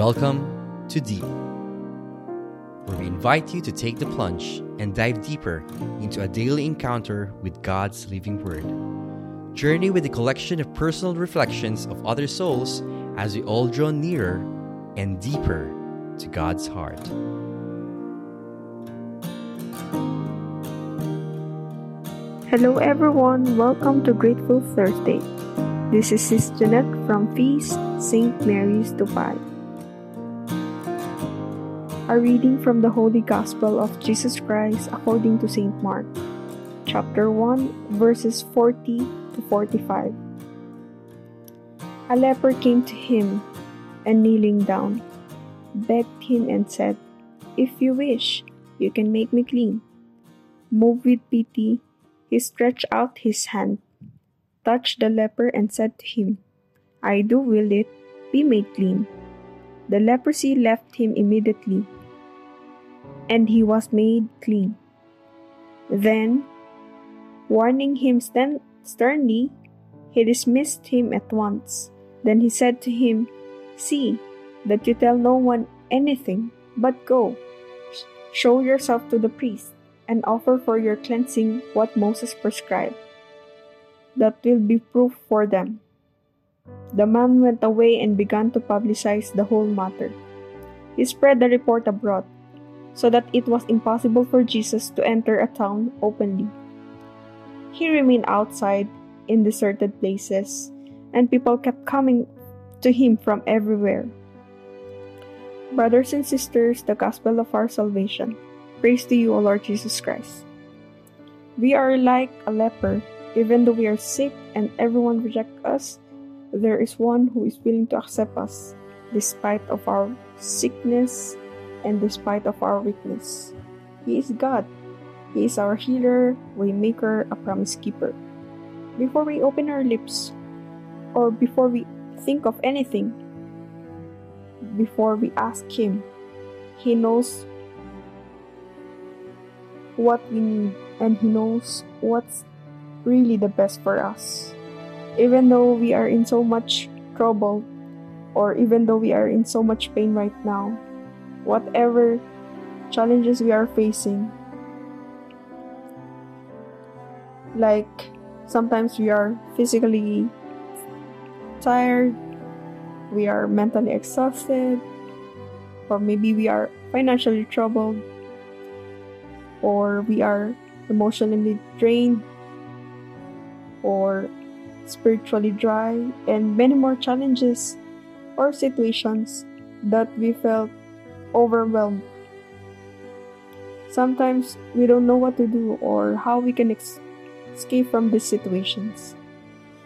Welcome to Deep, where we invite you to take the plunge and dive deeper into a daily encounter with God's living Word. Journey with a collection of personal reflections of other souls as we all draw nearer and deeper to God's heart. Hello everyone, welcome to Grateful Thursday. This is Sis Jeanette from Feast St. Mary's Dubai. A reading from the Holy Gospel of Jesus Christ according to St. Mark, chapter 1, verses 40 to 45. A leper came to him and kneeling down, begged him and said, If you wish, you can make me clean. Moved with pity, he stretched out his hand, touched the leper, and said to him, I do will it, be made clean. The leprosy left him immediately and he was made clean. Then, warning him sternly, he dismissed him at once. Then he said to him, See that you tell no one anything, but go, show yourself to the priest, and offer for your cleansing what Moses prescribed. That will be proof for them. The man went away and began to publicize the whole matter. He spread the report abroad so that it was impossible for Jesus to enter a town openly. He remained outside in deserted places, and people kept coming to him from everywhere. Brothers and sisters, the gospel of our salvation. Praise to you, O Lord Jesus Christ. We are like a leper, even though we are sick and everyone rejects us, there is one who is willing to accept us despite of our sickness and despite of our weakness. He is God. He is our healer, waymaker, a promise keeper. Before we open our lips, or before we think of anything, before we ask Him, He knows what we need and He knows what's really the best for us. Even though we are in so much trouble, or even though we are in so much pain right now, whatever challenges we are facing. Like sometimes we are physically tired, we are mentally exhausted, or maybe we are financially troubled, or we are emotionally drained, or spiritually dry, and many more challenges or situations that we felt overwhelmed. Sometimes we don't know what to do or how we can ex- escape from these situations.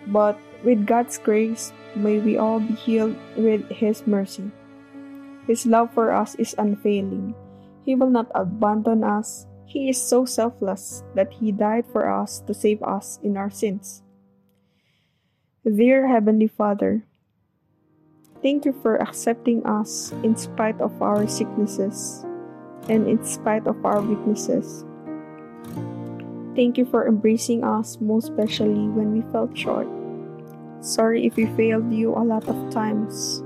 But with God's grace, may we all be healed with His mercy. His love for us is unfailing. He will not abandon us. He is so selfless that He died for us to save us in our sins. Dear Heavenly Father, Thank you for accepting us in spite of our sicknesses and in spite of our weaknesses. Thank you for embracing us, most especially when we felt short. Sorry if we failed you a lot of times.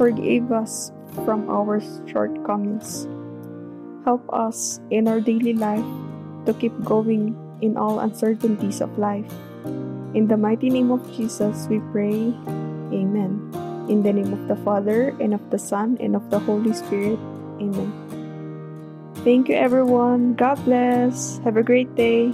Forgive us from our shortcomings. Help us in our daily life to keep going in all uncertainties of life. In the mighty name of Jesus, we pray. Amen. In the name of the Father, and of the Son, and of the Holy Spirit. Amen. Thank you, everyone. God bless. Have a great day.